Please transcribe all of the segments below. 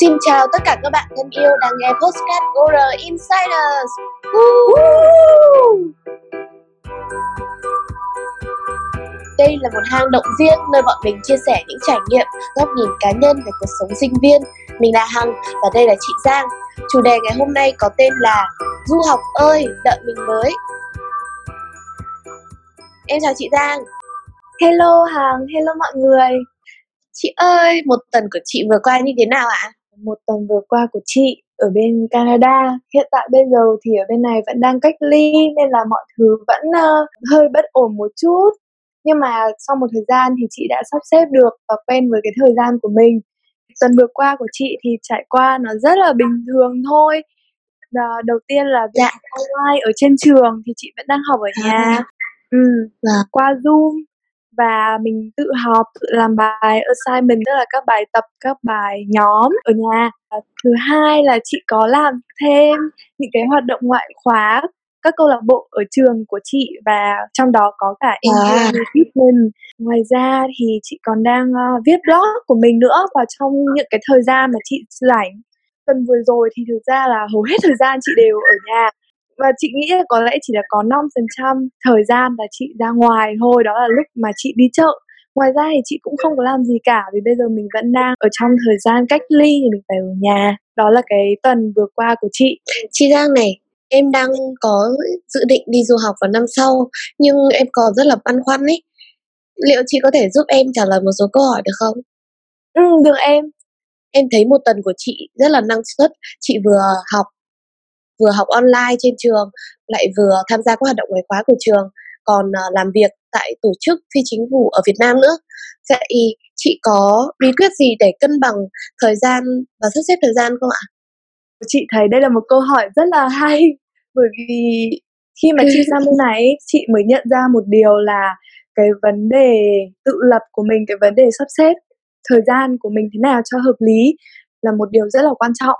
Xin chào tất cả các bạn thân yêu đang nghe Postcard OR Insiders Woo! Đây là một hang động riêng nơi bọn mình chia sẻ những trải nghiệm, góc nhìn cá nhân về cuộc sống sinh viên Mình là Hằng và đây là chị Giang Chủ đề ngày hôm nay có tên là Du học ơi, đợi mình với Em chào chị Giang Hello Hằng, hello mọi người Chị ơi, một tuần của chị vừa qua như thế nào ạ? À? Một tuần vừa qua của chị ở bên Canada Hiện tại bây giờ thì ở bên này vẫn đang cách ly Nên là mọi thứ vẫn uh, hơi bất ổn một chút Nhưng mà sau một thời gian thì chị đã sắp xếp được và quen với cái thời gian của mình Tuần vừa qua của chị thì trải qua nó rất là bình thường thôi và đầu tiên là việc dạ. online ở trên trường thì chị vẫn đang học ở nhà à. ừ, dạ. qua Zoom và mình tự học tự làm bài assignment tức là các bài tập các bài nhóm ở nhà. Thứ hai là chị có làm thêm những cái hoạt động ngoại khóa các câu lạc bộ ở trường của chị và trong đó có cả English à. Ngoài ra thì chị còn đang uh, viết blog của mình nữa và trong những cái thời gian mà chị rảnh. Tuần vừa rồi thì thực ra là hầu hết thời gian chị đều ở nhà và chị nghĩ là có lẽ chỉ là có 5% thời gian là chị ra ngoài thôi đó là lúc mà chị đi chợ. Ngoài ra thì chị cũng không có làm gì cả vì bây giờ mình vẫn đang ở trong thời gian cách ly thì mình phải ở nhà. Đó là cái tuần vừa qua của chị. Chị Giang này em đang có dự định đi du học vào năm sau nhưng em còn rất là băn khoăn ấy. Liệu chị có thể giúp em trả lời một số câu hỏi được không? Ừ được em. Em thấy một tuần của chị rất là năng suất. Chị vừa học vừa học online trên trường lại vừa tham gia các hoạt động ngoại khóa của trường còn uh, làm việc tại tổ chức phi chính phủ ở Việt Nam nữa. Vậy chị có bí quyết gì để cân bằng thời gian và sắp xếp thời gian không ạ? Chị thấy đây là một câu hỏi rất là hay bởi vì khi mà chị sang bên này chị mới nhận ra một điều là cái vấn đề tự lập của mình cái vấn đề sắp xếp thời gian của mình thế nào cho hợp lý là một điều rất là quan trọng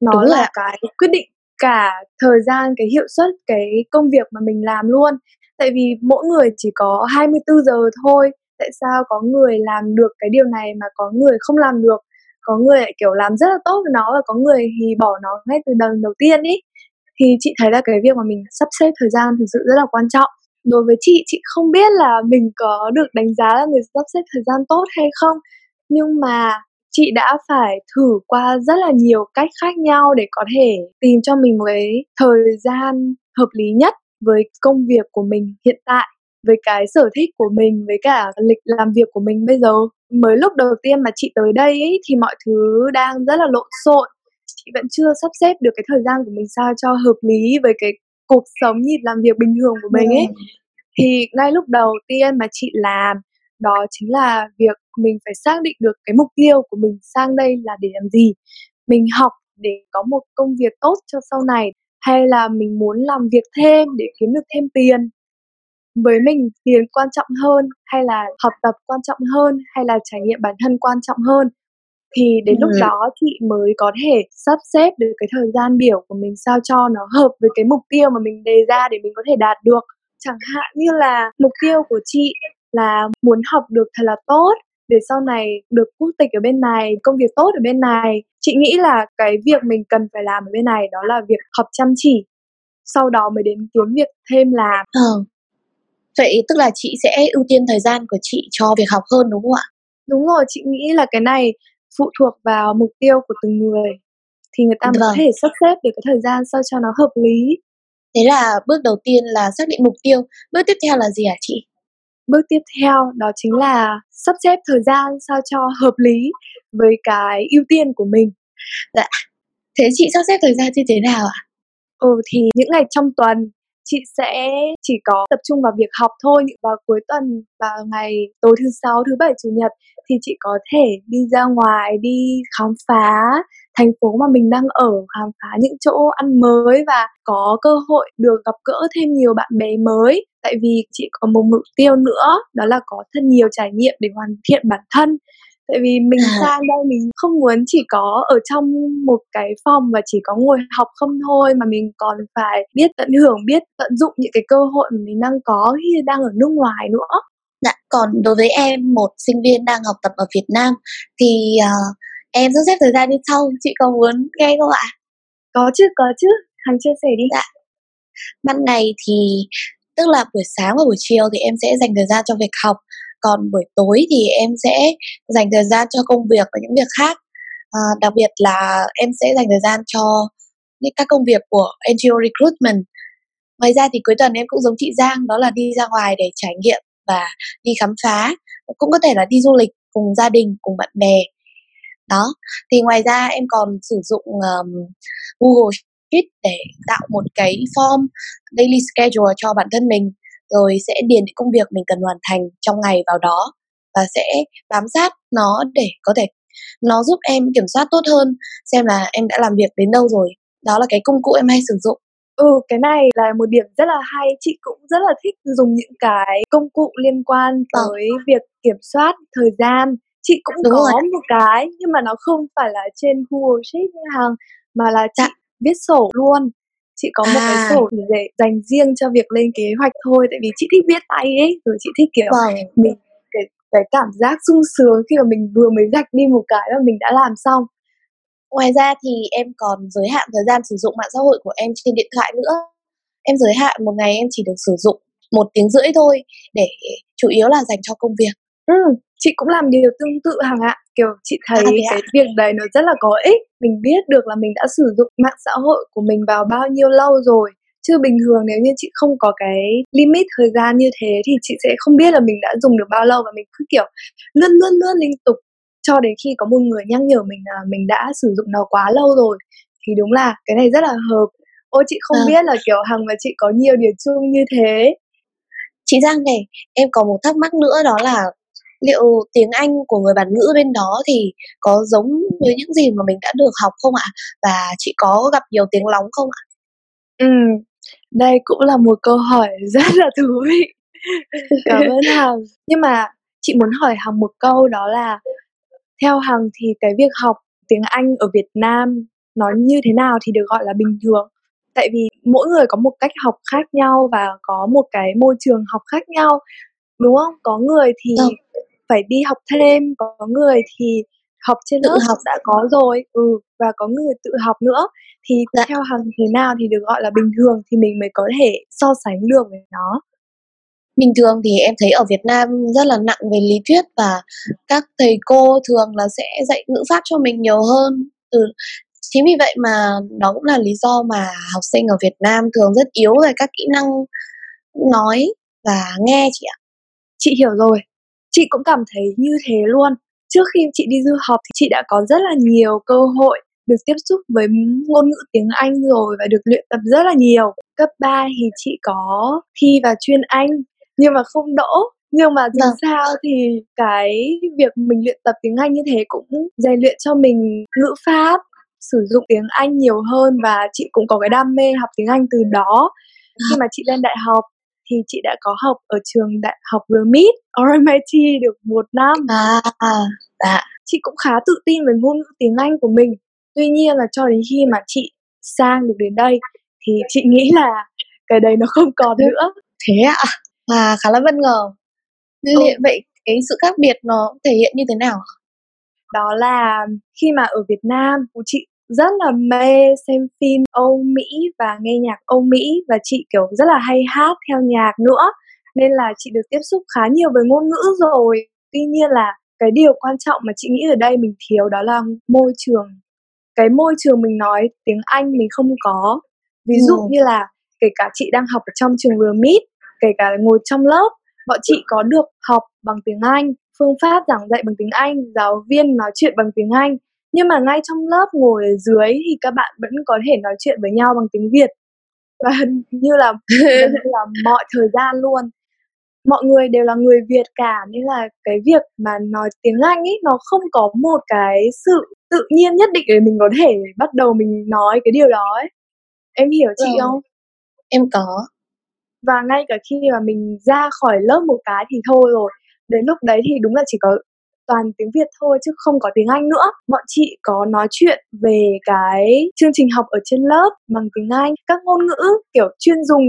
nó Đúng là cái quyết định cả thời gian cái hiệu suất cái công việc mà mình làm luôn. Tại vì mỗi người chỉ có 24 giờ thôi tại sao có người làm được cái điều này mà có người không làm được? Có người lại kiểu làm rất là tốt với nó và có người thì bỏ nó ngay từ lần đầu tiên ý. Thì chị thấy là cái việc mà mình sắp xếp thời gian thực sự rất là quan trọng. Đối với chị chị không biết là mình có được đánh giá là người sắp xếp thời gian tốt hay không nhưng mà chị đã phải thử qua rất là nhiều cách khác nhau để có thể tìm cho mình một cái thời gian hợp lý nhất với công việc của mình hiện tại với cái sở thích của mình với cả lịch làm việc của mình bây giờ. Mới lúc đầu tiên mà chị tới đây ấy, thì mọi thứ đang rất là lộn xộn. Chị vẫn chưa sắp xếp được cái thời gian của mình sao cho hợp lý với cái cuộc sống nhịp làm việc bình thường của mình ấy thì ngay lúc đầu tiên mà chị làm đó chính là việc mình phải xác định được cái mục tiêu của mình sang đây là để làm gì. Mình học để có một công việc tốt cho sau này hay là mình muốn làm việc thêm để kiếm được thêm tiền? Với mình tiền quan trọng hơn hay là học tập quan trọng hơn hay là trải nghiệm bản thân quan trọng hơn? Thì đến ừ. lúc đó chị mới có thể sắp xếp được cái thời gian biểu của mình sao cho nó hợp với cái mục tiêu mà mình đề ra để mình có thể đạt được. Chẳng hạn như là mục tiêu của chị là muốn học được thật là tốt để sau này được quốc tịch ở bên này công việc tốt ở bên này. Chị nghĩ là cái việc mình cần phải làm ở bên này đó là việc học chăm chỉ sau đó mới đến kiếm việc thêm làm. Ờ. vậy tức là chị sẽ ưu tiên thời gian của chị cho việc học hơn đúng không ạ? Đúng rồi chị nghĩ là cái này phụ thuộc vào mục tiêu của từng người thì người ta mới vâng. có thể sắp xếp được cái thời gian sao cho nó hợp lý. Thế là bước đầu tiên là xác định mục tiêu. Bước tiếp theo là gì hả chị bước tiếp theo đó chính là sắp xếp thời gian sao cho hợp lý với cái ưu tiên của mình. Dạ thế chị sắp xếp thời gian như thế nào ạ? Ừ thì những ngày trong tuần chị sẽ chỉ có tập trung vào việc học thôi, vào cuối tuần vào ngày tối thứ sáu, thứ bảy, chủ nhật thì chị có thể đi ra ngoài, đi khám phá thành phố mà mình đang ở, khám phá những chỗ ăn mới và có cơ hội được gặp gỡ thêm nhiều bạn bè mới tại vì chị có một mục tiêu nữa đó là có thật nhiều trải nghiệm để hoàn thiện bản thân tại vì mình à. sang đây mình không muốn chỉ có ở trong một cái phòng và chỉ có ngồi học không thôi mà mình còn phải biết tận hưởng biết tận dụng những cái cơ hội mà mình đang có khi đang ở nước ngoài nữa dạ còn đối với em một sinh viên đang học tập ở Việt Nam thì uh, Em sắp xếp thời gian như sau, chị có muốn nghe không ạ? Có chứ, có chứ, Hằng chia sẻ đi. Dạ. Ban ngày thì tức là buổi sáng và buổi chiều thì em sẽ dành thời gian cho việc học, còn buổi tối thì em sẽ dành thời gian cho công việc và những việc khác. À, đặc biệt là em sẽ dành thời gian cho những các công việc của NGO Recruitment. Ngoài ra thì cuối tuần em cũng giống chị Giang, đó là đi ra ngoài để trải nghiệm và đi khám phá. Cũng có thể là đi du lịch cùng gia đình, cùng bạn bè. Đó. Thì ngoài ra em còn sử dụng um, Google Sheet để tạo một cái form daily schedule cho bản thân mình rồi sẽ điền những công việc mình cần hoàn thành trong ngày vào đó và sẽ bám sát nó để có thể nó giúp em kiểm soát tốt hơn xem là em đã làm việc đến đâu rồi đó là cái công cụ em hay sử dụng Ừ, cái này là một điểm rất là hay. Chị cũng rất là thích dùng những cái công cụ liên quan Ờ. tới việc kiểm soát thời gian. Chị cũng Đúng có rồi. một cái nhưng mà nó không phải là trên Google Sheet như Hằng mà là chị Dạ. Viết sổ luôn. Chị có một cái À. sổ để dành riêng cho việc lên kế hoạch thôi tại vì chị thích viết tay ấy, rồi chị thích kiểu Vâng. mình cái cái cảm giác sung sướng khi mà mình vừa mới gạch đi một cái mà mình đã làm xong. Ngoài ra thì em còn giới hạn thời gian sử dụng mạng xã hội của em trên điện thoại nữa. Em giới hạn một ngày em chỉ được sử dụng một tiếng rưỡi thôi để chủ yếu là dành cho công việc. Ừ, chị cũng làm điều tương tự Hằng ạ. Kiểu chị thấy À, cái việc đấy nó rất là có ích. Mình biết được là mình đã sử dụng mạng xã hội của mình vào bao nhiêu lâu rồi. Chứ bình thường nếu như chị không có cái limit thời gian như thế thì chị sẽ không biết là mình đã dùng được bao lâu và mình cứ kiểu lướt lướt lướt liên tục cho đến khi có một người nhắc nhở mình là mình đã sử dụng nó quá lâu rồi. Thì đúng là cái này rất là hợp. Ôi chị không Vâng. biết là kiểu Hằng và chị có nhiều điểm chung như thế. Chị Giang này, em có một thắc mắc nữa đó là liệu tiếng Anh của người bản ngữ bên đó thì có giống với những gì mà mình đã được học không ạ? Và chị có gặp nhiều tiếng lóng không ạ? Ừ, đây cũng là một câu hỏi rất là thú vị. Cảm ơn Hằng. Nhưng mà chị muốn hỏi Hằng một câu đó là theo Hằng thì cái việc học tiếng Anh ở Việt Nam nó như thế nào thì được gọi là bình thường? Tại vì mỗi người có một cách học khác nhau và có một cái môi trường học khác nhau, đúng không? Có người thì Vâng. Phải đi học thêm, có người thì học trên Tự lớp học. đã có rồi, ừ, và có người tự học nữa. Thì Dạ. theo Hằng thế nào thì được gọi là bình thường thì mình mới có thể so sánh được với nó? Bình thường thì em thấy ở Việt Nam rất là nặng về lý thuyết và các thầy cô thường là sẽ dạy ngữ pháp cho mình nhiều hơn. Ừ, chính vì vậy mà đó cũng là lý do mà học sinh ở Việt Nam thường rất yếu về các kỹ năng nói và nghe chị ạ. Chị hiểu rồi. Chị cũng cảm thấy như thế luôn. Trước khi chị đi du học thì chị đã có rất là nhiều cơ hội được tiếp xúc với ngôn ngữ tiếng Anh rồi và được luyện tập rất là nhiều. Cấp 3 thì chị có thi vào chuyên Anh nhưng mà không đỗ. Nhưng mà dù Vâng. sao thì cái việc mình luyện tập tiếng Anh như thế cũng rèn luyện cho mình ngữ pháp, sử dụng tiếng Anh nhiều hơn và chị cũng có cái đam mê học tiếng Anh từ đó. Khi mà chị lên đại học thì chị đã có học ở trường đại học RMIT, RMIT được một năm. À, dạ. Chị cũng khá tự tin với ngôn ngữ tiếng Anh của mình. Tuy nhiên là cho đến khi mà chị sang được đến đây thì chị nghĩ là cái đấy nó không còn nữa. Thế ạ? À, khá là bất ngờ. Ừ. Liệu vậy cái sự khác biệt nó thể hiện như thế nào? Đó là khi mà ở Việt Nam chị rất là mê xem phim Âu Mỹ và nghe nhạc Âu Mỹ và chị kiểu rất là hay hát theo nhạc nữa nên là chị được tiếp xúc khá nhiều với ngôn ngữ rồi. Tuy nhiên là cái điều quan trọng mà chị nghĩ ở đây mình thiếu đó là môi trường. Cái môi trường mình nói tiếng Anh mình không có. Ví dụ Ừm. như là kể cả chị đang học ở trong trường RMIT, kể cả là ngồi trong lớp, bọn chị có được học bằng tiếng Anh, phương pháp giảng dạy bằng tiếng Anh, giáo viên nói chuyện bằng tiếng Anh. Nhưng mà ngay trong lớp ngồi ở dưới thì các bạn vẫn có thể nói chuyện với nhau bằng tiếng Việt. Và hình như là như là mọi thời gian luôn. Mọi người đều là người Việt cả nên là cái việc mà nói tiếng Anh ấy nó không có một cái sự tự nhiên nhất định để mình có thể bắt đầu mình nói cái điều đó ấy. Em hiểu chị Vâng. không? Em có. Và ngay cả khi mà mình ra khỏi lớp một cái thì thôi rồi. Đến lúc đấy thì đúng là chỉ có toàn tiếng Việt thôi chứ không có tiếng Anh nữa. Bọn chị có nói chuyện về cái chương trình học ở trên lớp bằng tiếng Anh, các ngôn ngữ kiểu chuyên dùng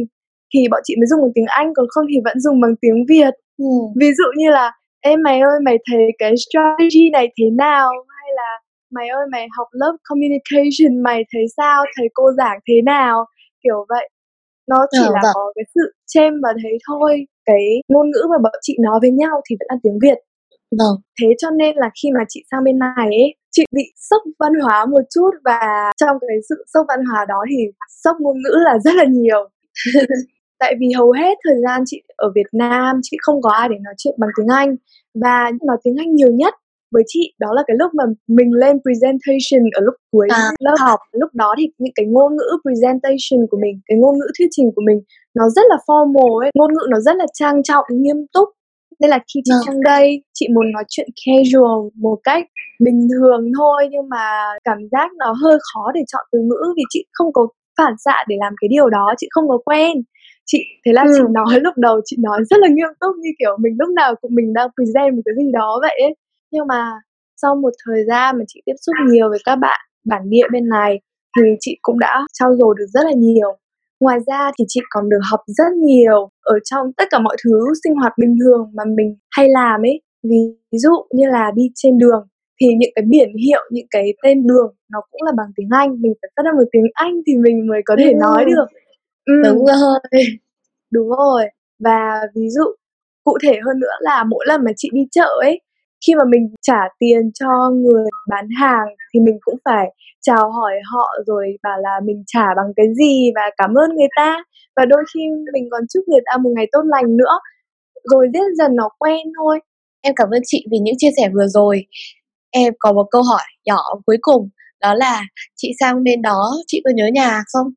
thì bọn chị mới dùng bằng tiếng Anh còn không thì vẫn dùng bằng tiếng Việt. Ừm. Ví dụ như là Ê mày ơi mày thấy cái strategy này thế nào hay là mày ơi mày học lớp communication mày thấy sao thầy cô giảng thế nào kiểu vậy nó chỉ Ờ, là vâng. có cái sự chêm và thế thôi cái ngôn ngữ mà bọn chị nói với nhau thì vẫn là tiếng Việt Vâng. thế cho nên là khi mà chị sang bên này ấy chị bị sốc văn hóa một chút và trong cái sự sốc văn hóa đó thì sốc ngôn ngữ là rất là nhiều tại vì hầu hết thời gian chị ở Việt Nam chị không có ai để nói chuyện bằng tiếng Anh và nói tiếng Anh nhiều nhất với chị đó là cái lúc mà mình lên presentation ở lúc cuối À. lớp học lúc đó thì những cái ngôn ngữ presentation của mình cái ngôn ngữ thuyết trình của mình nó rất là formal ấy ngôn ngữ nó rất là trang trọng nghiêm túc nên là khi chị Vâng. sang đây chị muốn nói chuyện casual một cách bình thường thôi nhưng mà cảm giác nó hơi khó để chọn từ ngữ vì chị không có phản xạ để làm cái điều đó chị không có quen chị thế là chị Ừm. nói lúc đầu chị nói rất là nghiêm túc như kiểu mình lúc nào cũng mình đang present một cái gì đó vậy ấy nhưng mà sau một thời gian mà chị tiếp xúc nhiều với các bạn bản địa bên này thì chị cũng đã trau dồi được rất là nhiều ngoài ra thì chị còn được học rất nhiều ở trong tất cả mọi thứ sinh hoạt bình thường mà mình hay làm ấy ví dụ như là đi trên đường thì những cái biển hiệu những cái tên đường nó cũng là bằng tiếng Anh mình phải phát âm được tiếng Anh thì mình mới có thể nói Ừm. được Ừm, Đúng rồi. đúng rồi và ví dụ cụ thể hơn nữa là mỗi lần mà chị đi chợ ấy khi mà mình trả tiền cho người bán hàng thì mình cũng phải chào hỏi họ rồi bảo là mình trả bằng cái gì và cảm ơn người ta và đôi khi mình còn chúc người ta một ngày tốt lành nữa rồi dần dần nó quen thôi Em cảm ơn chị vì những chia sẻ vừa rồi. Em có một câu hỏi nhỏ cuối cùng, đó là chị sang bên đó chị có nhớ nhà không?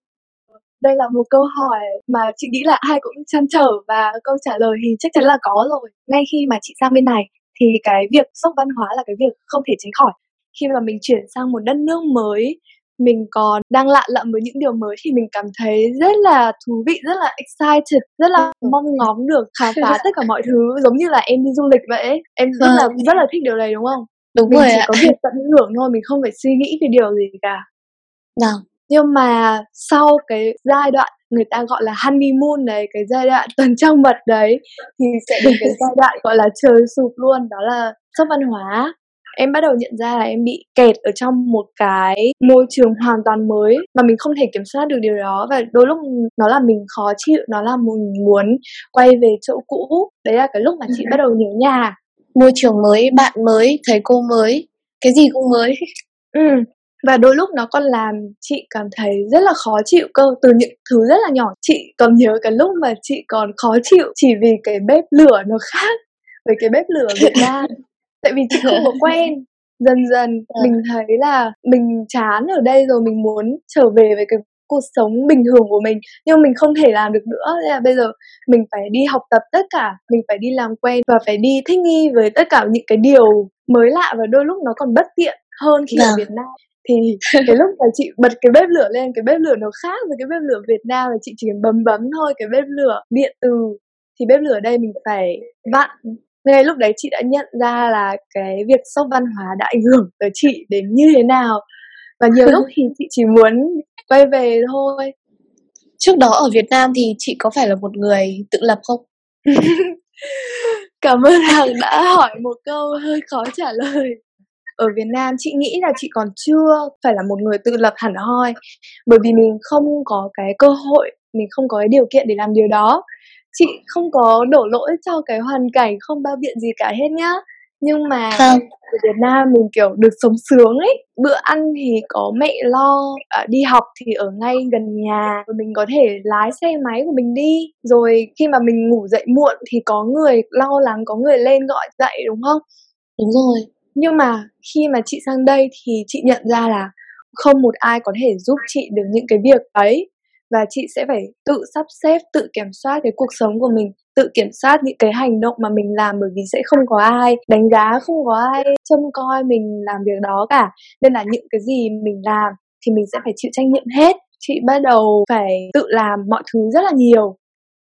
đây là một câu hỏi mà chị nghĩ là ai cũng chăn trở và câu trả lời thì chắc chắn là có rồi ngay khi mà chị sang bên này thì cái việc sốc văn hóa là cái việc không thể tránh khỏi khi mà mình chuyển sang một đất nước mới mình còn đang lạ lẫm với những điều mới thì mình cảm thấy rất là thú vị rất là excited rất là Ừ. mong ngóng được khám phá tất cả mọi thứ giống như là em đi du lịch vậy em rất là Vâng. rất là thích điều này đúng không Đúng mình rồi chỉ có việc tận hưởng thôi mình không phải suy nghĩ về điều gì cả Vâng. nhưng mà sau cái giai đoạn người ta gọi là honeymoon đấy cái giai đoạn tuần trăng mật đấy thì sẽ đến cái giai đoạn gọi là trời sụp luôn đó là sốc văn hóa em bắt đầu nhận ra là em bị kẹt ở trong một cái môi trường hoàn toàn mới mà mình không thể kiểm soát được điều đó và đôi lúc nó làm mình khó chịu nó làm mình muốn quay về chỗ cũ đấy là cái lúc mà chị bắt đầu nhớ nhà Môi trường mới, bạn mới, thầy cô mới, cái gì cũng mới. Ừ. Và đôi lúc nó còn làm chị cảm thấy rất là khó chịu cơ từ những thứ rất là nhỏ. Chị còn nhớ cái lúc mà chị còn khó chịu chỉ vì cái bếp lửa nó khác với cái bếp lửa Việt Nam. Tại vì chị không có quen. Dần dần Ờ. mình thấy là mình chán ở đây rồi mình muốn trở về với cái cuộc sống bình thường của mình nhưng mình không thể làm được nữa nên là bây giờ mình phải đi học tập tất cả mình phải đi làm quen và phải đi thích nghi với tất cả những cái điều mới lạ và đôi lúc nó còn bất tiện hơn khi ở Vâng. Việt Nam thì cái lúc mà chị bật cái bếp lửa lên cái bếp lửa nó khác với cái bếp lửa Việt Nam là chị chỉ cần bấm bấm thôi cái bếp lửa điện từ thì bếp lửa ở đây mình phải vặn ngay lúc đấy chị đã nhận ra là cái việc sốc văn hóa đã ảnh hưởng tới chị đến như thế nào và nhiều lúc thì chị chỉ muốn quay về thôi Trước đó ở Việt Nam thì chị có phải là một người tự lập không? Cảm ơn Hằng đã hỏi một câu hơi khó trả lời. Ở Việt Nam chị nghĩ là chị còn chưa phải là một người tự lập hẳn hoi bởi vì mình không có cái cơ hội, mình không có cái điều kiện để làm điều đó. Chị không có đổ lỗi cho cái hoàn cảnh không bao biện gì cả hết nhá. Nhưng mà Vâng. ở Việt Nam mình kiểu được sống sướng ấy bữa ăn thì có mẹ lo à, đi học thì ở ngay gần nhà rồi mình có thể lái xe máy của mình đi rồi khi mà mình ngủ dậy muộn thì có người lo lắng có người lên gọi dậy đúng không Đúng rồi nhưng mà khi mà chị sang đây thì chị nhận ra là không một ai có thể giúp chị được những cái việc ấy. Và chị sẽ phải tự sắp xếp, tự kiểm soát cái cuộc sống của mình, tự kiểm soát những cái hành động mà mình làm bởi vì sẽ không có ai đánh giá, không có ai trông coi mình làm việc đó cả. Nên là những cái gì mình làm thì mình sẽ phải chịu trách nhiệm hết. Chị bắt đầu phải tự làm mọi thứ rất là nhiều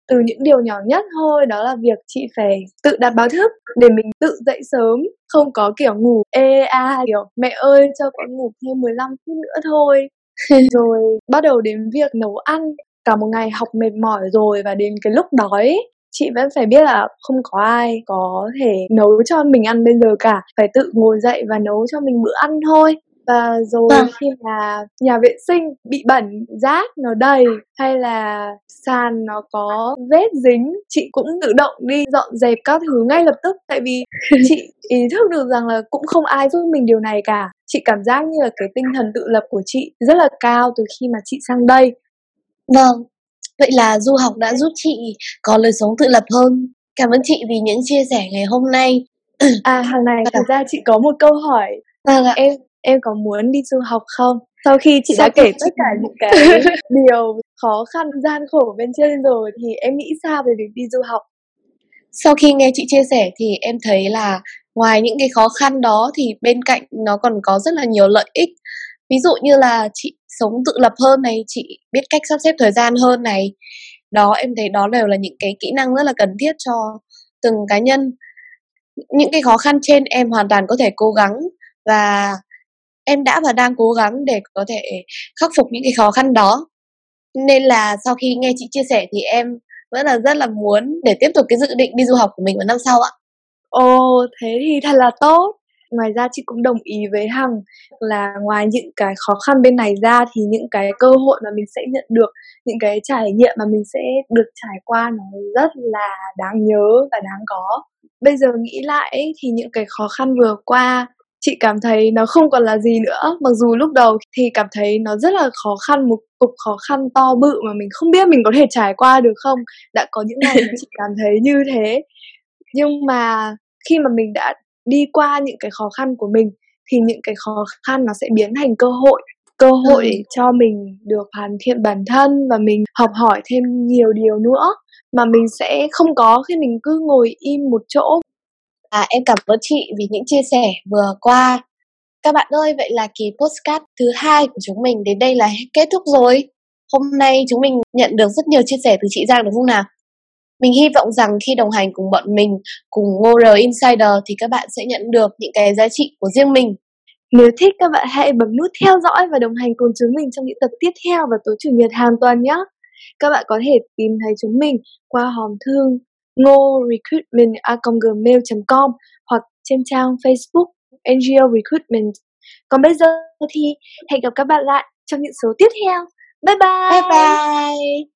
từ những điều nhỏ nhất thôi đó là việc chị phải tự đặt báo thức để mình tự dậy sớm không có kiểu ngủ ê a kiểu mẹ ơi cho con ngủ thêm 15 phút nữa thôi. Rồi bắt đầu đến việc nấu ăn cả một ngày học mệt mỏi rồi và đến cái lúc đói ấy, chị vẫn phải biết là không có ai có thể nấu cho mình ăn bây giờ cả phải tự ngồi dậy và nấu cho mình bữa ăn thôi và rồi Vâng. khi mà nhà vệ sinh bị bẩn, rác nó đầy hay là sàn nó có vết dính, chị cũng tự động đi dọn dẹp các thứ ngay lập tức tại vì chị ý thức được rằng là cũng không ai giúp mình điều này cả. Chị cảm giác như là cái tinh thần tự lập của chị rất là cao từ khi mà chị sang đây. Vâng, vậy là du học đã giúp chị có đời sống tự lập hơn. Cảm ơn chị vì những chia sẻ ngày hôm nay. À, hàng này thật ra chị có một câu hỏi Vâng ạ. em em có muốn đi du học không? Sau khi chị Sau đã kể tất cả những cái điều khó khăn gian khổ bên trên rồi thì em nghĩ sao về việc đi du học? Sau khi nghe chị chia sẻ thì em thấy là ngoài những cái khó khăn đó thì bên cạnh nó còn có rất là nhiều lợi ích. Ví dụ như là chị sống tự lập hơn này, chị biết cách sắp xếp thời gian hơn này. Đó em thấy đó đều là những cái kỹ năng rất là cần thiết cho từng cá nhân. Những cái khó khăn trên em hoàn toàn có thể cố gắng và em đã và đang cố gắng để có thể khắc phục những cái khó khăn đó. Nên là sau khi nghe chị chia sẻ thì em vẫn là rất là muốn để tiếp tục cái dự định đi du học của mình vào năm sau ạ. Ồ, thế thì thật là tốt. Ngoài ra chị cũng đồng ý với Hằng là ngoài những cái khó khăn bên này ra thì những cái cơ hội mà mình sẽ nhận được, những cái trải nghiệm mà mình sẽ được trải qua nó rất là đáng nhớ và đáng có. Bây giờ nghĩ lại ấy, thì những cái khó khăn vừa qua chị cảm thấy nó không còn là gì nữa. Mặc dù lúc đầu thì cảm thấy nó rất là khó khăn một cục khó khăn to bự mà mình không biết mình có thể trải qua được không. Đã có những ngày chị cảm thấy như thế. Nhưng mà khi mà mình đã đi qua những cái khó khăn của mình thì những cái khó khăn nó sẽ biến thành cơ hội. Cơ hội Ừ. cho mình được hoàn thiện bản thân và mình học hỏi thêm nhiều điều nữa mà mình sẽ không có khi mình cứ ngồi im một chỗ À, em cảm ơn chị vì những chia sẻ vừa qua. Các bạn ơi, vậy là kỳ postcard thứ hai của chúng mình đến đây là kết thúc rồi. Hôm nay chúng mình nhận được rất nhiều chia sẻ từ chị Giang đúng không nào? Mình hy vọng rằng khi đồng hành cùng bọn mình, cùng OR Insider thì các bạn sẽ nhận được những cái giá trị của riêng mình. Nếu thích các bạn hãy bấm nút theo dõi và đồng hành cùng chúng mình trong những tập tiếp theo vào tối chủ nhật hàng tuần nhé. Các bạn có thể tìm thấy chúng mình qua hòm thư ngô recruitment.com hoặc trên trang Facebook NGO Recruitment. Còn bây giờ thì hẹn gặp các bạn lại trong những số tiếp theo. Bye bye! Bye bye!